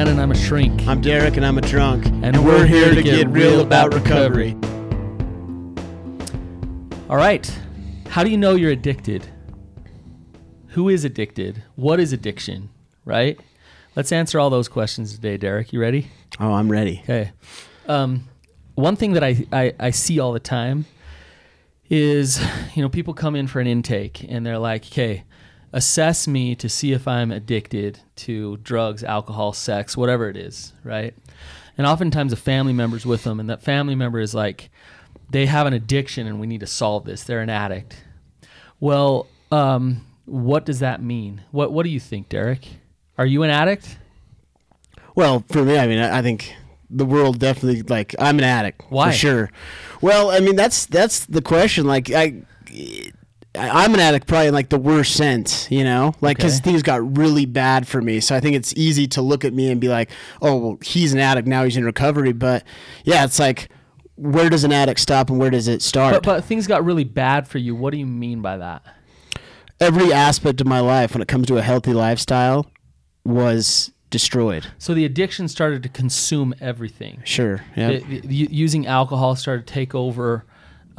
Brandon, I'm a shrink. I'm Derek, and I'm a drunk. And we're here to get real about recovery. All right. How do you know you're addicted? Who is addicted? What is addiction? Right? Let's answer all those questions today, Derek. You ready? Oh, I'm ready. Okay. Um, one thing that I, I, I see all the time is, you know, people come in for an intake and they're like, okay, assess me to see if I'm addicted to drugs, alcohol, sex, whatever it is, right? And oftentimes a family member's with them, and that family member is like, they have an addiction and we need to solve this. They're an addict. Well, um, what does that mean? What What do you think, Derek? Are you an addict? Well, for me, I mean, I I think the world definitely like I'm an addict Why? for sure. Well, I mean, that's that's the question. Like I. I'm an addict, probably in like the worst sense, you know, like because Okay. things got really bad for me. So I think it's easy to look at me and be like, "Oh, well, he's an addict now; he's in recovery." But yeah, it's like, where does an addict stop and where does it start? But but things got really bad for you. What do you mean by that? Every aspect of my life, when it comes to a healthy lifestyle, was destroyed. So the addiction started to consume everything. Sure. Yeah. The- the- u- using alcohol started to take over,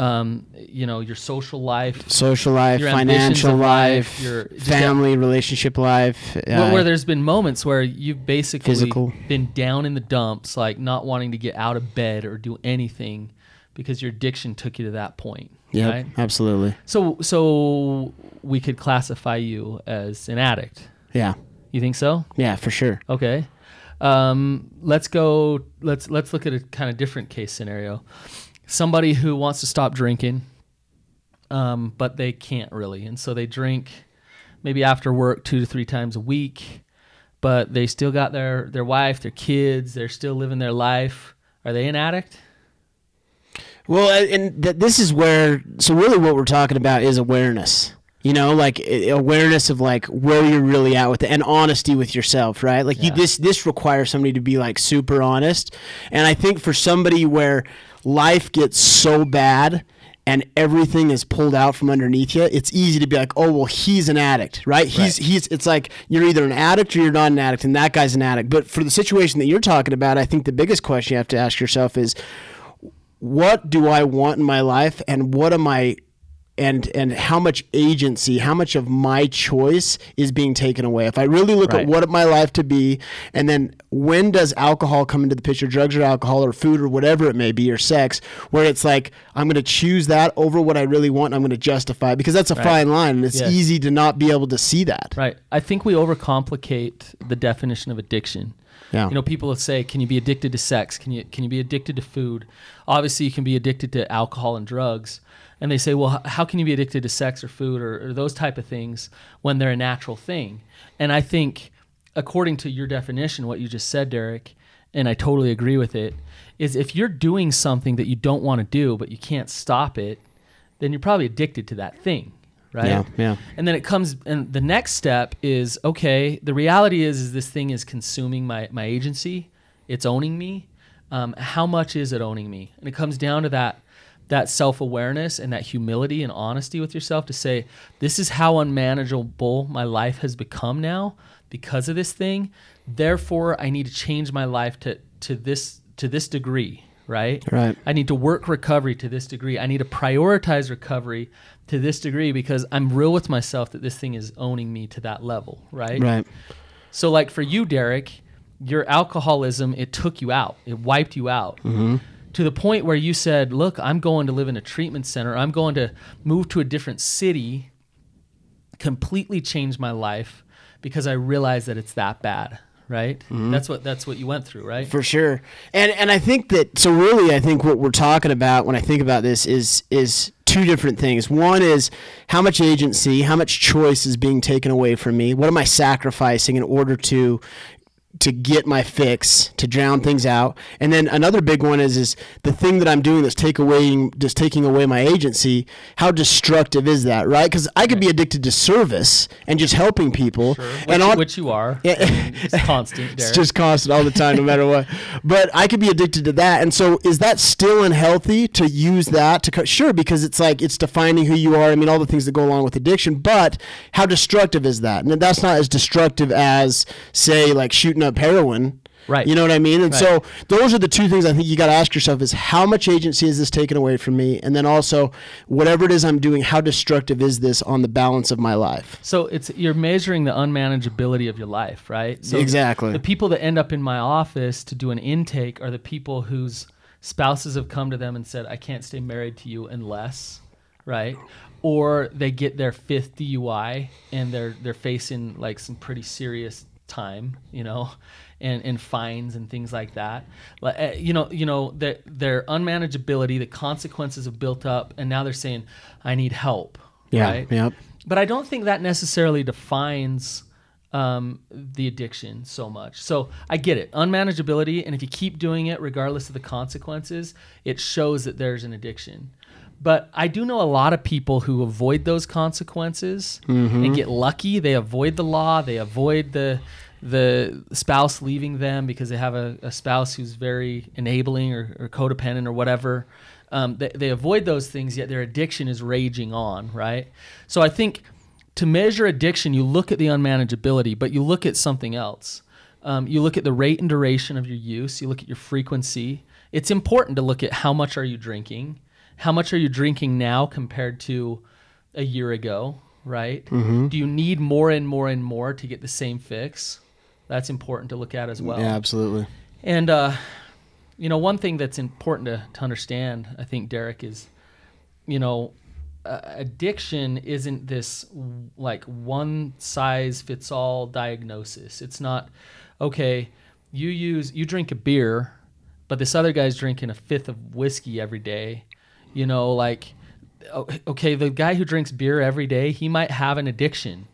um, you know, your social life. social life, Your financial life, life, your- family, relationship life. where, uh, where there's been moments where you've basically Physical. been down in the dumps, like not wanting to get out of bed or do anything because your addiction took you to that point. Yeah, Right? absolutely. So so we could classify you as an addict. Yeah, You think so? yeah, for sure. Okay. Um, let's go. Let's let's look at a kind of different case scenario. Somebody who wants to stop drinking, um, but they can't really, and so they drink maybe after work two to three times a week, but they still got their their wife, their kids. They're still living their life. Are they an addict? Well, and th- this is where, so really what we're talking about is awareness. You know, like awareness of like where you're really at with it and honesty with yourself, right? Like you, this, this requires somebody to be like super honest. And I think for somebody where life gets so bad and everything is pulled out from underneath you, it's easy to be like, oh, well, he's an addict, right? He's, Right. he's, it's like you're either an addict or you're not an addict, and that guy's an addict. But for the situation that you're talking about, I think the biggest question you have to ask yourself is, what do I want in my life and what am I and and how much agency, how much of my choice is being taken away? If I really look Right. at what my life to be and then when does alcohol come into the picture, drugs or alcohol or food or whatever it may be or sex, where it's like I'm going to choose that over what I really want and I'm going to justify it because that's a fine line and it's Yes. easy to not be able to see that. Right. I think we overcomplicate the definition of addiction. Yeah. You know, people will say, "Can you be addicted to sex? Can you can you be addicted to food?" Obviously, you can be addicted to alcohol and drugs. And they say, "Well, how can you be addicted to sex or food or, or those type of things when they're a natural thing?" And I think, according to your definition, what you just said, Derek, and I totally agree with it, is if you're doing something that you don't want to do but you can't stop it, then you're probably addicted to that thing, right? Yeah, yeah. And then it comes, and the next step is okay. The reality is, is this thing is consuming my my agency. It's owning me. Um, how much is it owning me? And it comes down to that that self awareness and that humility and honesty with yourself to say, this is how unmanageable my life has become now because of this thing. Therefore, I need to change my life to to this to this degree, right? Right. I need to work recovery to this degree. I need to prioritize recovery to this degree because I'm real with myself that this thing is owning me to that level, right? Right. So, like for you, Derek, your alcoholism, it took you out, it wiped you out mm-hmm. To the point where you said, Look, I'm going to live in a treatment center, I'm going to move to a different city, completely change my life because I realized that it's that bad. Right. Mm-hmm. That's what that's what you went through, right? For sure. And and I think that so really I think what we're talking about when I think about this is is two different things. One is how much agency, how much choice is being taken away from me? What am I sacrificing in order to to get my fix, to drown things out. And then another big one is is the thing that I'm doing that's take away just taking away my agency. How destructive is that, right? Because I could be addicted to service and just helping people, Which, and all which you are. Yeah. It's constant, Derek. it's just constant all the time, no matter what. But I could be addicted to that, and so is that still unhealthy to use that to? Co- sure, because it's like it's defining who you are. I mean, all the things that go along with addiction. But how destructive is that? And that's not as destructive as say like shooting shooting up heroin. Right. You know what I mean? And Right. so those are the two things I think you got to ask yourself is how much agency is this taken away from me? And then also whatever it is I'm doing, how destructive is this on the balance of my life? So it's you're measuring the unmanageability of your life, right? So Exactly. The people that end up in my office to do an intake are the people whose spouses have come to them and said, "I can't stay married to you unless," right? Or they get their fifth DUI and they're they're facing like some pretty serious time, you know, and and fines and things like that. Like uh, you know, you know their their unmanageability, the consequences have built up, and now they're saying, "I need help." right? Yep. but I don't think that necessarily defines um, the addiction so much. So I get it, unmanageability, and if you keep doing it regardless of the consequences, it shows that there's an addiction. But I do know a lot of people who avoid those consequences and get lucky. They avoid the law. They avoid the the spouse leaving them because they have a, a spouse who's very enabling or, or codependent or whatever. Um, they, they avoid those things, yet their addiction is raging on, right? So I think to measure addiction, you look at the unmanageability, but you look at something else. Um, you look at the rate and duration of your use. You look at your frequency. It's important to look at how much are you drinking, how much are you drinking now compared to a year ago, right? Mm-hmm. Do you need more and more and more to get the same fix? That's important to look at as well. yeah, absolutely. And uh, you know, one thing that's important to, to understand, I think, Derek, is you know, uh, addiction isn't this like one size fits all diagnosis. It's not okay. You use you drink a beer, but this other guy's drinking a fifth of whiskey every day. You know, like okay, the guy who drinks beer every day, he might have an addiction.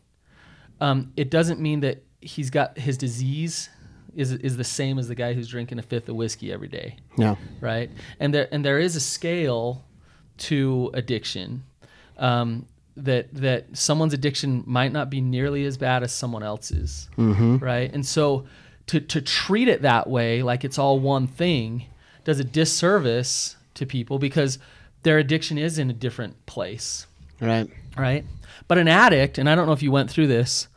Um, it doesn't mean that he's got his disease is is the same as the guy who's drinking a fifth of whiskey every day Yeah. right? And there and there is a scale to addiction. Um, that that someone's addiction might not be nearly as bad as someone else's, right? And so to to treat it that way, like it's all one thing, does a disservice to people because their addiction is in a different place Right. right? But an addict, and I don't know if you went through this,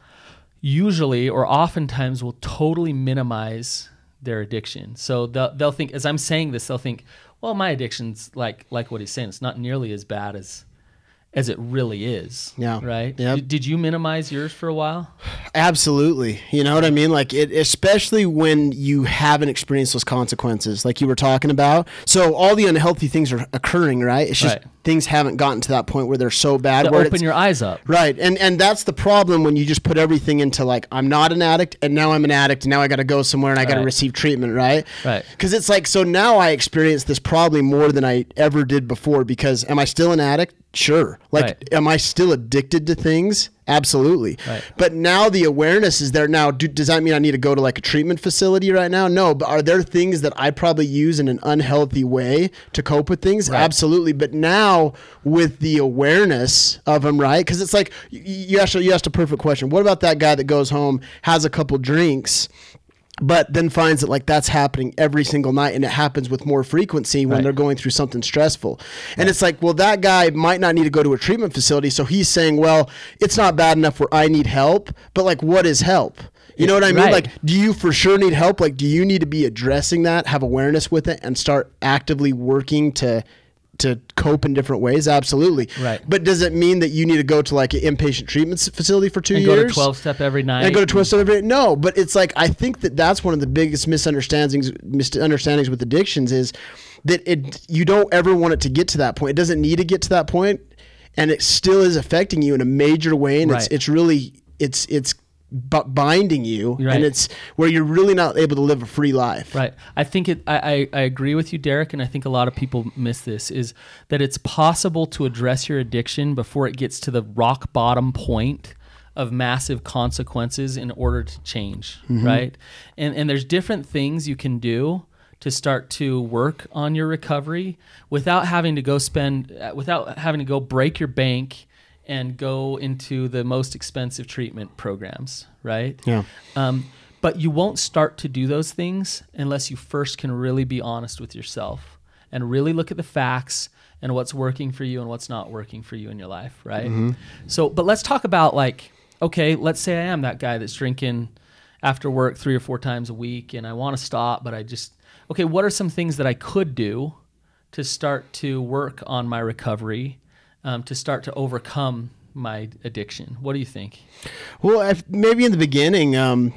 usually or oftentimes will totally minimize their addiction. So they'll, they'll think, as I'm saying this, they'll think, well, my addiction's like like what he's saying. It's not nearly as bad as as it really is. Yeah. Right. Yep. Did, did you minimize yours for a while? Absolutely. You know what I mean? Like it especially when you haven't experienced those consequences like you were talking about. So all the unhealthy things are occurring, right? It's just Right. things haven't gotten to that point where they're so bad To where open your eyes up. Right. And and that's the problem when you just put everything into like I'm not an addict and now I'm an addict and now I got to go somewhere and I got to Right. receive treatment, right? Right. Cuz it's like so now I experience this probably more than I ever did before because am I still an addict? Sure. Like Right. am I still addicted to things? Absolutely. Right. But now the awareness is there now. Do, does that mean I need to go to like a treatment facility right now? No. But are there things that I probably use in an unhealthy way to cope with things? Right. Absolutely. But now with the awareness of them, right? Because it's like you, you asked you asked a perfect question. What about that guy that goes home, has a couple drinks? But then finds that like that's happening every single night, and it happens with more frequency when Right. they're going through something stressful. And it's like, well, that guy might not need to go to a treatment facility, so he's saying, well, it's not bad enough where I need help, but like, what is help? You know what I mean? Right. Like, do you for sure need help? Like, do you need to be addressing that, have awareness with it, and start actively working to to cope in different ways? Absolutely. Right. But does it mean that you need to go to like an inpatient treatment facility for two And years? go to 12 step every night. and go to twist every day. No, but it's like I think that that's one of the biggest misunderstandings misunderstandings with addictions is that it you don't ever want it to get to that point. It doesn't need to get to that point, and it still is affecting you in a major way, and it's it's really it's it's bu- binding you, Right. and it's where you're really not able to live a free life. Right. I think it. I, I, I agree with you, Derek, and I think a lot of people miss this is that it's possible to address your addiction before it gets to the rock bottom point of massive consequences in order to change. Right. And and there's different things you can do to start to work on your recovery without having to go spend uh, without having to go break your bank and go into the most expensive treatment programs. Right. Yeah. Um, but you won't start to do those things unless you first can really be honest with yourself and really look at the facts and what's working for you and what's not working for you in your life, right? So, but let's talk about like, okay, let's say I am that guy that's drinking after work three or four times a week, and I want to stop, but I just okay. What are some things that I could do to start to work on my recovery, um, to start to overcome my addiction? What do you think? Well, if, maybe in the beginning, um,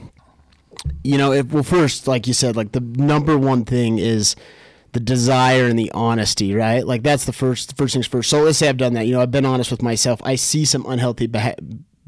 you know, if, well, first, like you said, like the number one thing is the desire and the honesty, right? Like that's the first first things first. So let's say I've done that. You know, I've been honest with myself. I see some unhealthy beha-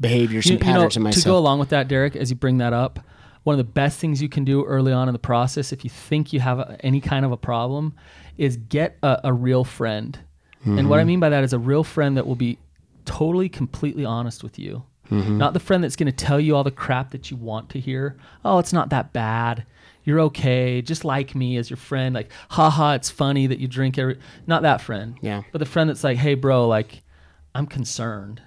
behaviors, some You- you know, patterns in myself. To go along with that, Derek, as you bring that up, one of the best things you can do early on in the process, if you think you have a, any kind of a problem, is get a, a real friend. And what I Mm-hmm. mean by that is a real friend that will be totally, completely honest with you. Mm-hmm. Not the friend that's going to tell you all the crap that you want to hear. Oh, it's not that bad. You're okay. Just like me as your friend. Like, haha, it's funny that you drink every. Not that friend. Yeah. But the friend that's like, hey, bro, like, I'm concerned.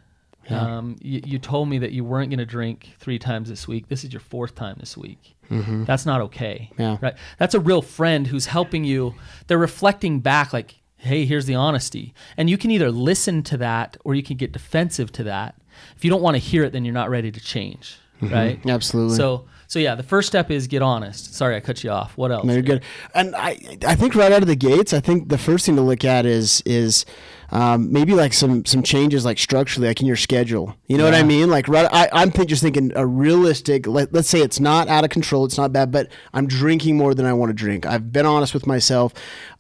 Um, you, you told me that you weren't going to drink three times this week. This is your fourth time this week. That's not okay. Mm-hmm. Yeah. Right. That's a real friend who's helping you. They're reflecting back, like, hey, here's the honesty. And you can either listen to that or you can get defensive to that. If you don't want to hear it, then you're not ready to change. Right. Mm-hmm. Absolutely. So, so yeah, the first step is get honest. Sorry, I cut you off. What else? No, you're good. And I, I think right out of the gates, I think the first thing to look at is is um, maybe like some some changes like structurally, like in your schedule. You know what I mean? Like right, I, I'm think, just thinking a realistic. Let, let's say it's not out of control, it's not bad, but I'm drinking more than I want to drink. I've been honest with myself.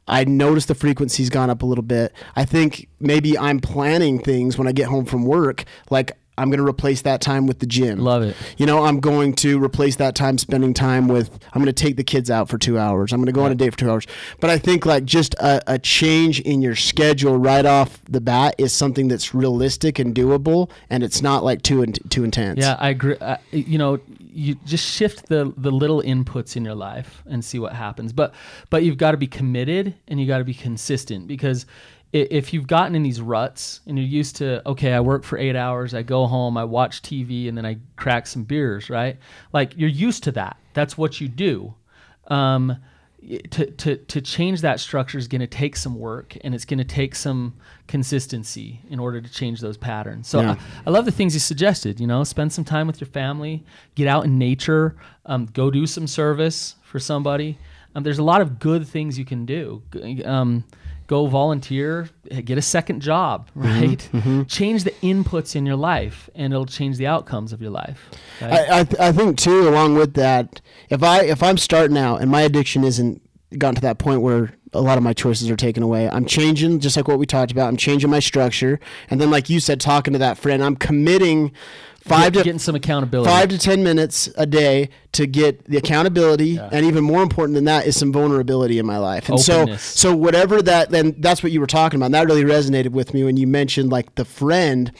I noticed the frequency's gone up a little bit. I think maybe I'm planning things when I get home from work, like. I'm going to replace that time with the gym. Love it. You know, I'm going to replace that time spending time with, I'm going to take the kids out for two hours. I'm going to go on a date for two hours. But I think like just a, a change in your schedule right off the bat is something that's realistic and doable, and it's not like too in, too intense. Yeah, I agree. Uh, you know, you just shift the the little inputs in your life and see what happens. But but you've got to be committed and you got to be consistent because i- if you've gotten in these ruts and you're used to okay, I work for eight hours, I go home, I watch TV, and then I crack some beers, right? Like you're used to that. That's what you do. Um, to, to, to change that structure is going to take some work and it's going to take some consistency in order to change those patterns. So Yeah. I, I love the things you suggested. You know, spend some time with your family, get out in nature, um, go do some service for somebody. Um, there's a lot of good things you can do. Um, go volunteer, get a second job, right? Change the inputs in your life, and it'll change the outcomes of your life. right? I I, th- I think too, along with that, if I if I'm starting out and my addiction isn't gotten to that point where a lot of my choices are taken away, I'm changing just like what we talked about. I'm changing my structure, and then like you said, talking to that friend, I'm committing five Get- to getting some accountability. five to ten minutes a day to get the accountability and even more important than that is some vulnerability in my life and Openness. so so whatever that then that's what you were talking about and that really resonated with me when you mentioned like the friend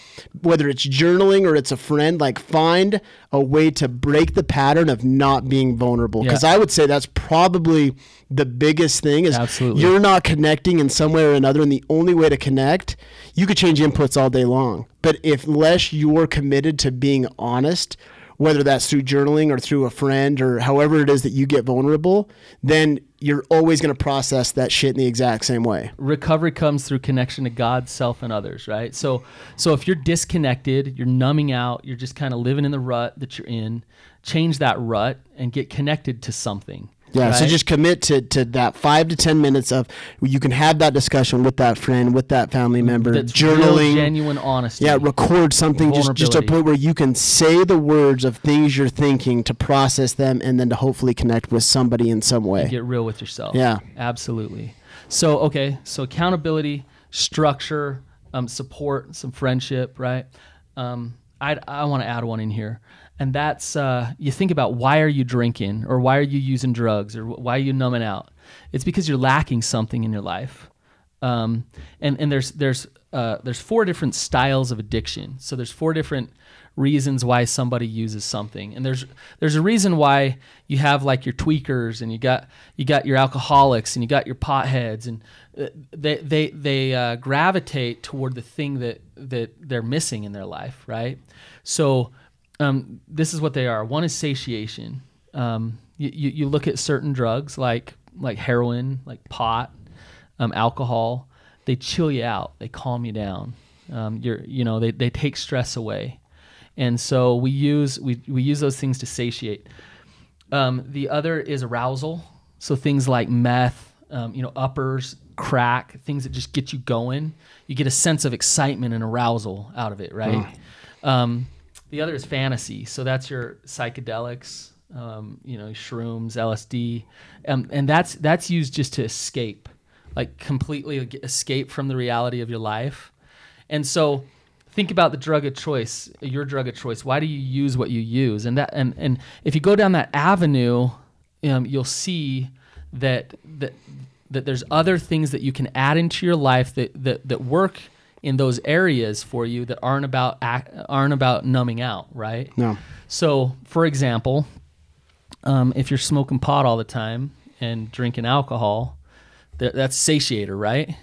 whether it's journaling or it's a friend like find a way to break the pattern of not being vulnerable because Yeah. i would say that's probably the biggest thing is Absolutely. you're not connecting in some way or another and the only way to connect you could change inputs all day long but if unless you're committed to being honest whether that's through journaling or through a friend or however it is that you get vulnerable then you're always going to process that shit in the exact same way recovery comes through connection to God, self, and others, right? So, so if you're disconnected, you're numbing out, you're just kind of living in the rut that you're in. Change that rut and get connected to something. Yeah so just commit to, to that five to ten minutes of you can have that discussion with that friend with that family member that's journaling genuine honesty. Yeah, record something just just to a point where you can say the words of things you're thinking to process them and then to hopefully connect with somebody in some way. get real with yourself. Yeah. absolutely. So okay, so accountability, structure, um, support, some friendship, right? Um, I I want to add one in here, and that's uh, you think about why are you drinking or why are you using drugs or why are you numbing out? It's because you're lacking something in your life. Um, and and there's there's uh, there's four different styles of addiction. So there's four different reasons why somebody uses something, and there's there's a reason why you have like your tweakers and you got you got your alcoholics and you got your potheads, and uh, they they they uh, gravitate toward the thing that that they're missing in their life, right? So um, this is what they are. One is satiation. Um, you, you, you look at certain drugs like like heroin, like pot, um, alcohol. They chill you out. They calm you down. Um, you're you know they, they take stress away, and so we use we, we use those things to satiate. Um, the other is arousal. So things like meth, um, you know, uppers, crack, things that just get you going. You get a sense of excitement and arousal out of it, right? Um, the other is fantasy. So that's your psychedelics, um, you know, shrooms, LSD, um, and that's that's used just to escape, like completely escape from the reality of your life. And so, think about the drug of choice, your drug of choice. Why do you use what you use? And that and and if you go down that avenue, um, you'll see that that that there's other things that you can add into your life that that that work in those areas for you that aren't about aren't about numbing out, right? No. So, for example, um, if you're smoking pot all the time and drinking alcohol, that, that's satiator, right?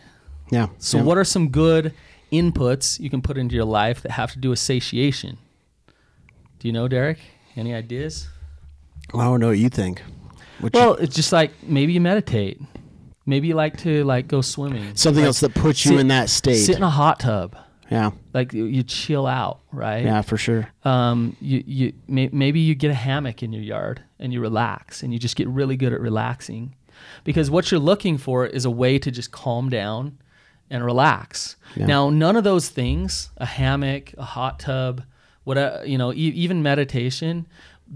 Yeah. So, yeah. what are some good inputs you can put into your life that have to do with satiation? Do you know, Derek? Any ideas? Well, I don't know what you think. What you- Well, it's just like maybe you meditate. Maybe you like to like go swimming. something Like, else that puts you sit- in that state. Sit in a hot tub. yeah. Like you, you chill out, right? Yeah, for sure. um, you, you may, maybe you get a hammock in your yard and you relax and you just get really good at relaxing because what you're looking for is a way to just calm down and relax Yeah. now none of those things a hammock a hot tub whatever you know e- even meditation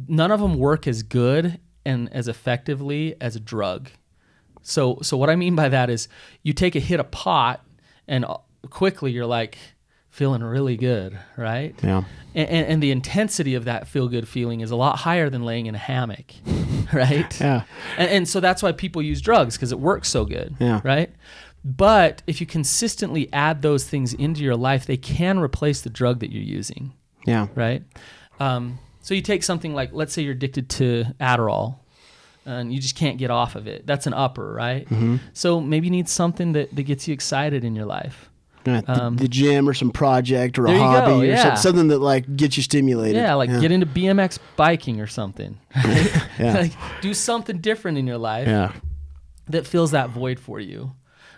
none of them work as good and as effectively as a drug so so what I mean by that is you take a hit of pot and uh, quickly you're like feeling really good, right? Yeah. And, and, and the intensity of that feel good feeling is a lot higher than laying in a hammock, right? Yeah. And, and so that's why people use drugs because it works so good, Yeah. right? But if you consistently add those things into your life, they can replace the drug that you're using Yeah. right? Um, so you take something like, let's say you're addicted to Adderall, and you just can't get off of it. That's an upper, right? Mm-hmm. So maybe you need something that, that gets you excited in your life. Yeah, the, Um, the gym or some project or a hobby go, or yeah. some- something that like gets you stimulated. Yeah, like get into BMX biking or something. right? Yeah. like do something different in your life Yeah. that fills that void for you,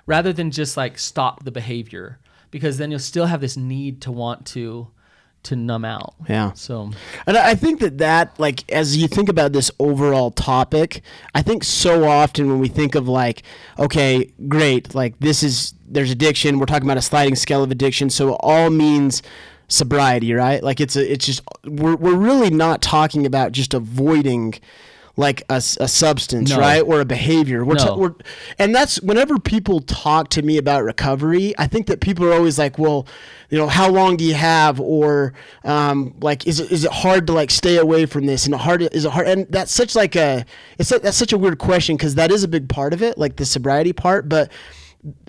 rather than just like stop the behavior, because then you'll still have this need to want to to numb out. Yeah. So And I think that that, like, as you think about this overall topic, I think so often when we think of like, okay, great, like this is there's addiction. We're talking about a sliding scale of addiction, so it all means sobriety, right? Like it's a, it's just we're we're really not talking about just avoiding like a substance, No. right, or a behavior. We're, No. we're and that's whenever people talk to me about recovery, I think that people are always like, well, you know, how long do you have, or um, like, is it, is it hard to like stay away from this, and hard is it hard, and that's such like a it's like, that's such a weird question because that is a big part of it, like the sobriety part, but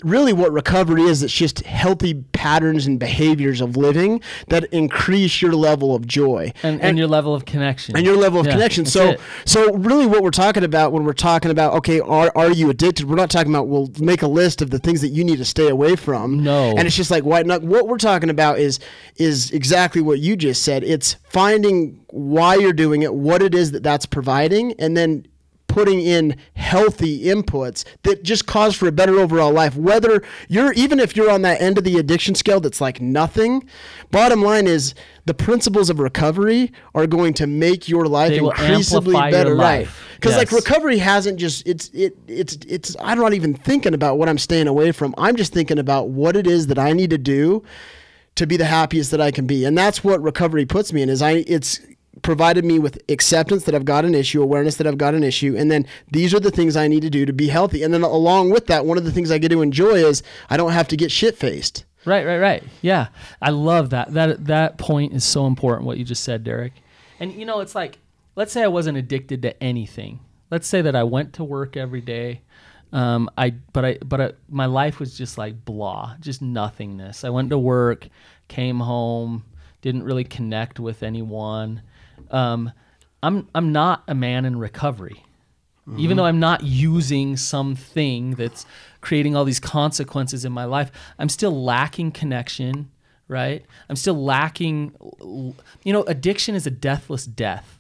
really what recovery is it's just healthy patterns and behaviors of living that increase your level of joy and, and, your level of connection and your level of Yeah, connection. So, it. so really, what we're talking about when we're talking about okay, are are you addicted? We're not talking about we'll make a list of the things that you need to stay away from. No. and it's just like why not? What we're talking about is is exactly what you just said. It's finding why you're doing it, what it is that that's providing, and then putting in healthy inputs that just cause for a better overall life whether you're even if you're on that end of the addiction scale that's like nothing bottom line is the principles of recovery are going to make your life They will increasingly amplify better right life. because like recovery hasn't just it's it it's it's i'm not even thinking about what i'm staying away from i'm just thinking about what it is that i need to do to be the happiest that I can be. And that's what recovery puts me in is I it's provided me with acceptance that I've got an issue, awareness that I've got an issue, and then these are the things I need to do to be healthy. And then along with that, one of the things I get to enjoy is I don't have to get shit faced. Right, right, right. Yeah, I love that. That that point is so important. What you just said, Derek. And you know, it's like, let's say I wasn't addicted to anything. Let's say that I went to work every day. Um, I but I but I, my life was just like blah, just nothingness. I went to work, came home, didn't really connect with anyone. Um, I'm I'm not a man in recovery even though I'm not using something that's creating all these consequences in my life, I'm still lacking connection, right? I'm still lacking, you know, addiction is a deathless death.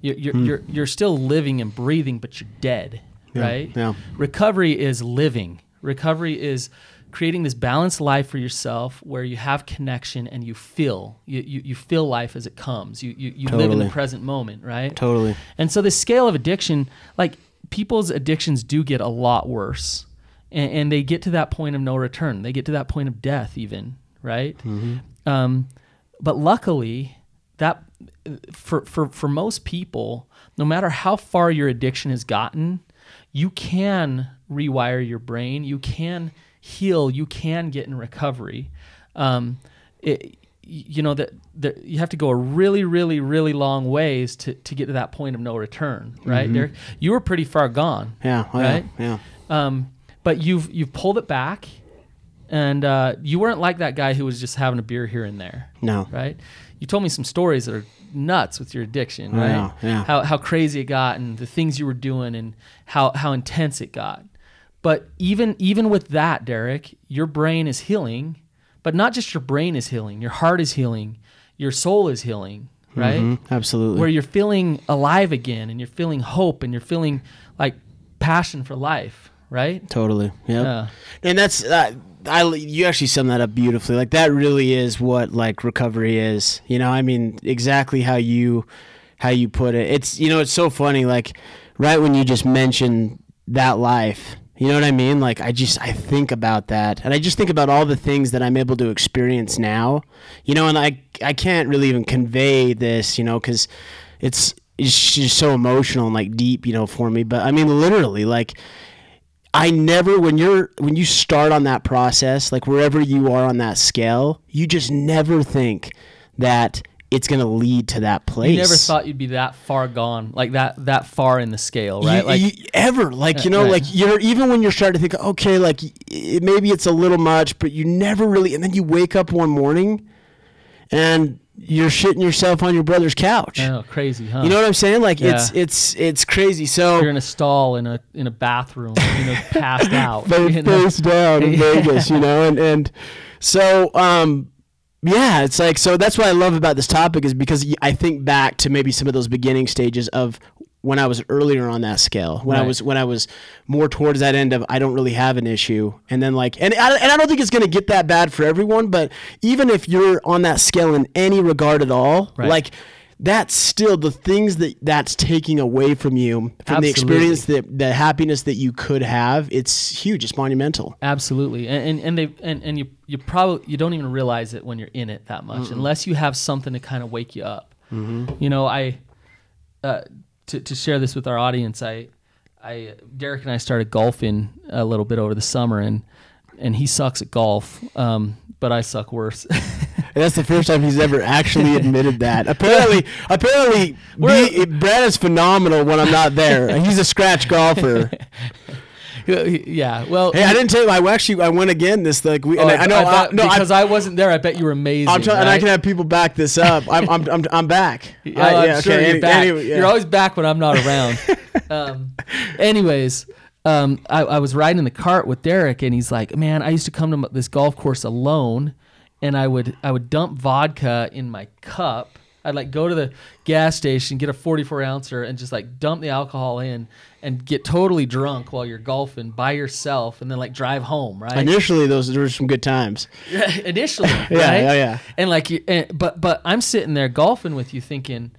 You're, you're, you're, you're still living and breathing, but you're dead, right? yeah. Recovery is living. Recovery is creating this balanced life for yourself where you have connection and you feel you, you, you feel life as it comes. You you, you live in the present moment right? Totally. and so the scale of addiction like people's addictions do get a lot worse and, and they get to that point of no return. They get to that point of death even right? Um, but luckily that for, for for most people no matter how far your addiction has gotten you can rewire your brain. You can heal you can get in recovery um, it, you know that that you have to go a really really really long ways to, to get to that point of no return right Derek? you were pretty far gone Yeah. Right? Yeah. Yeah. um, but you've you've pulled it back and uh, you weren't like that guy who was just having a beer here and there No. right? You told me some stories that are nuts with your addiction, right? know, yeah. How how crazy it got and the things you were doing and how how intense it got. But even even with that, Derek, your brain is healing, but not just your brain is healing, your heart is healing, your soul is healing, right? Mhm, Absolutely. Where you're feeling alive again and you're feeling hope and you're feeling like passion for life, right? Totally. Yep. Yeah. And that's uh, I you actually sum that up beautifully. Like that really is what like recovery is. You know, I mean exactly how you how you put it. It's you know, it's so funny like right when you just mentioned that life. You know what I mean? Like I just I think about that and I just think about all the things that I'm able to experience now. You know, and I I can't really even convey this, you know, cuz it's it's just so emotional and like deep, you know, for me. But I mean literally like I never when you're when you start on that process, like wherever you are on that scale, you just never think that it's going to lead to that place. You never thought you'd be that far gone, like that that far in the scale, right? You- like you- ever like you know right. like you're even when you're starting to think okay like it, maybe it's a little much but you never really and then you wake up one morning and you're shitting yourself on your brother's couch oh, crazy, huh? you know what i'm saying like it's Yeah. it's it's crazy so you're in a stall in a in a bathroom, you know, passed out. face, you know? face down in Vegas, you know, and and so um, yeah, it's like so that's what I love about this topic is because I think back to maybe some of those beginning stages of when I was earlier on that scale, when I was when I was more towards that end of I don't really have an issue, and then like and I, and I don't think it's gonna get that bad for everyone, but even if you're on that scale in any regard at all, Right. like. That's still the things that that's taking away from you from the experience that the happiness that you could have. It's huge. It's monumental. Absolutely, and and, and they and, and you you probably you don't even realize it when you're in it that much, unless you have something to kind of wake you up. You know, I uh, to to share this with our audience, I I Derek and I started golfing a little bit over the summer, and and he sucks at golf, um, but I suck worse. And that's the first time he's ever actually admitted that. Apparently, apparently, Brad is phenomenal when I'm not there. He's a scratch golfer. yeah, well, Hey, I didn't tell you. I actually I went again this like we. oh, and I, I know. I thought- no, because I, I, wasn't there. I bet you were amazing. I'm trying, and I can have people back this up. I'm I'm I'm, I'm back. Yeah, I- I'm sure okay, you're any- back. anyway, yeah. You're always back when I'm not around. um, anyways, um, I, I was riding in the cart with Derek, and he's like, "Man, I used to come to this golf course alone, and I would I would dump vodka in my cup. I'd like go to the gas station, get a 44 ouncer, and just like dump the alcohol in, and get totally drunk while you're golfing by yourself, and then like drive home, right? Initially, those there were some good times. initially, Yeah, right? yeah, yeah. And like, you, and, but but I'm sitting there golfing with you, thinking,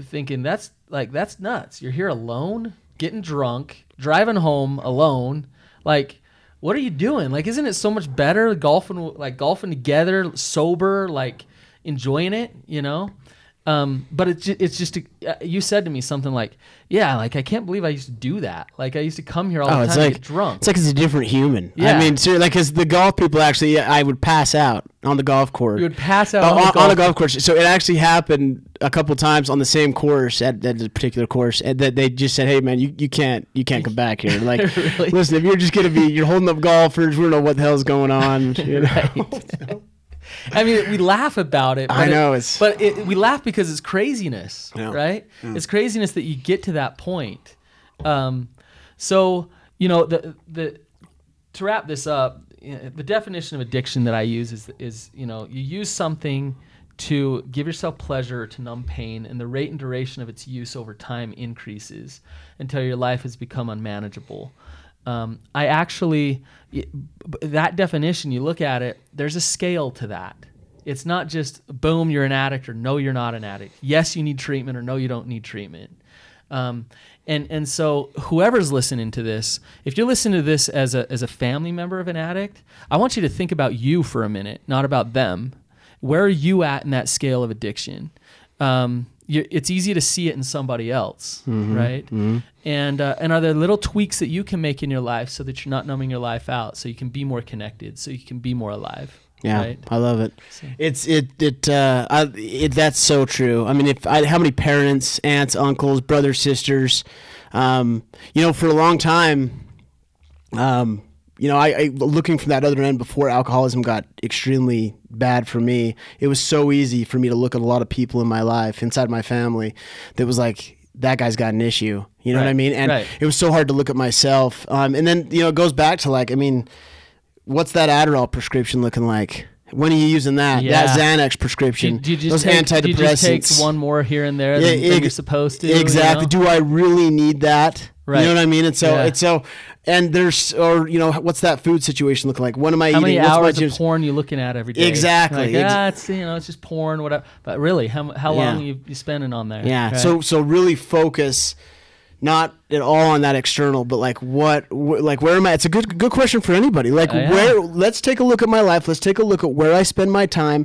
thinking that's like that's nuts. You're here alone, getting drunk, driving home alone. Like, what are you doing? Like, isn't it so much better golfing like golfing together, sober, like enjoying it? You know. Um, but it's just, it's just uh, you said to me something like, "Yeah, like I can't believe I used to do that. Like I used to come here all Oh, the it's time like to get drunk." It's like it's a different human. Yeah. I mean, seriously, like because the golf people actually, I would pass out on the golf course. you would pass out Oh, on, on, the on golf a golf course. So it actually happened a couple times on the same course at, at a particular course, and that they just said, "Hey, man, you, you can't you can't come back here." Like, Really? listen, if you're just gonna be you're holding up golfers, we don't know what the hell's going on. You know? I mean, we laugh about it. But I it- know, it's- but it, we laugh because it's craziness, Yeah. right? It's craziness that you get to that point. Um, so you know, the the to wrap this up, the definition of addiction that I use is is you know you use something to give yourself pleasure or to numb pain, and the rate and duration of its use over time increases until your life has become unmanageable. Um, I actually, that definition, you look at it, there's a scale to that. It's not just boom, you're an addict or no, you're not an addict. Yes, you need treatment or no, you don't need treatment. Um, and and so whoever's listening to this, if you're listening to this as a as a family member of an addict, I want you to think about you for a minute, not about them. Where are you at in that scale of addiction? Um, it's easy to see it in somebody else, right? And uh, and are there little tweaks that you can make in your life so that you're not numbing your life out, so you can be more connected, so you can be more alive? Yeah, right? I love it. So- It's it it uh, I, it that's so true. I mean, if I, how many parents, aunts, uncles, brothers, sisters, um, you know, for a long time, um, you know, I, I looking from that other end before alcoholism got extremely bad for me. It was so easy for me to look at a lot of people in my life, inside my family, that was like that guy's got an issue. You know what I mean? And right. it was so hard to look at myself. Um, and then you know, it goes back to like, I mean what's that Adderall prescription looking like? When are you using that? Yeah. That Xanax prescription. you, do you just those take, antidepressants. do you just take one more here and there than, Yeah, than ex- you're supposed to? you exactly. know? Do I really need that? Right. You know what I mean? And so Yeah. it's so and there's or you know what's that food situation looking like? When am I How eating? many What's hours of porn you looking at every day? Exactly. Like, ah, it's you know, it's just porn, whatever. But really, how how Yeah. long you you spending on there? Yeah. right? So so really focus not at all on that external, but like what, wh- like where am I? It's a good good question for anybody. Like Oh, yeah. where? Let's take a look at my life. Let's take a look at where I spend my time.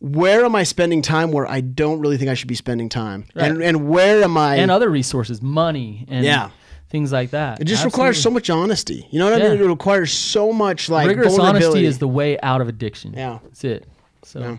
Where am I spending time where I don't really think I should be spending time? Right. And and where am I? and other resources, money, and Yeah. things like that. it just requires so much honesty. You know what I mean? It requires so much like rigorous honesty is the way out of addiction. Yeah. that's it. So, Yeah.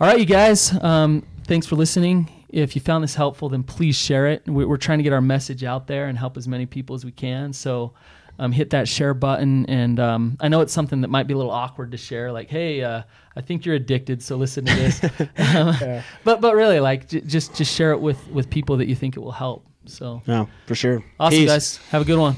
all right, you guys. Um, thanks for listening. If you found this helpful, then please share it. We're trying to get our message out there and help as many people as we can. So. Um, hit that share button, and um, I know it's something that might be a little awkward to share. Like, hey, uh, I think you're addicted, so listen to this. Um, But but really, like, j- just just share it with with people that you think it will help. So No, for sure. awesome, Peace. guys. Have a good one.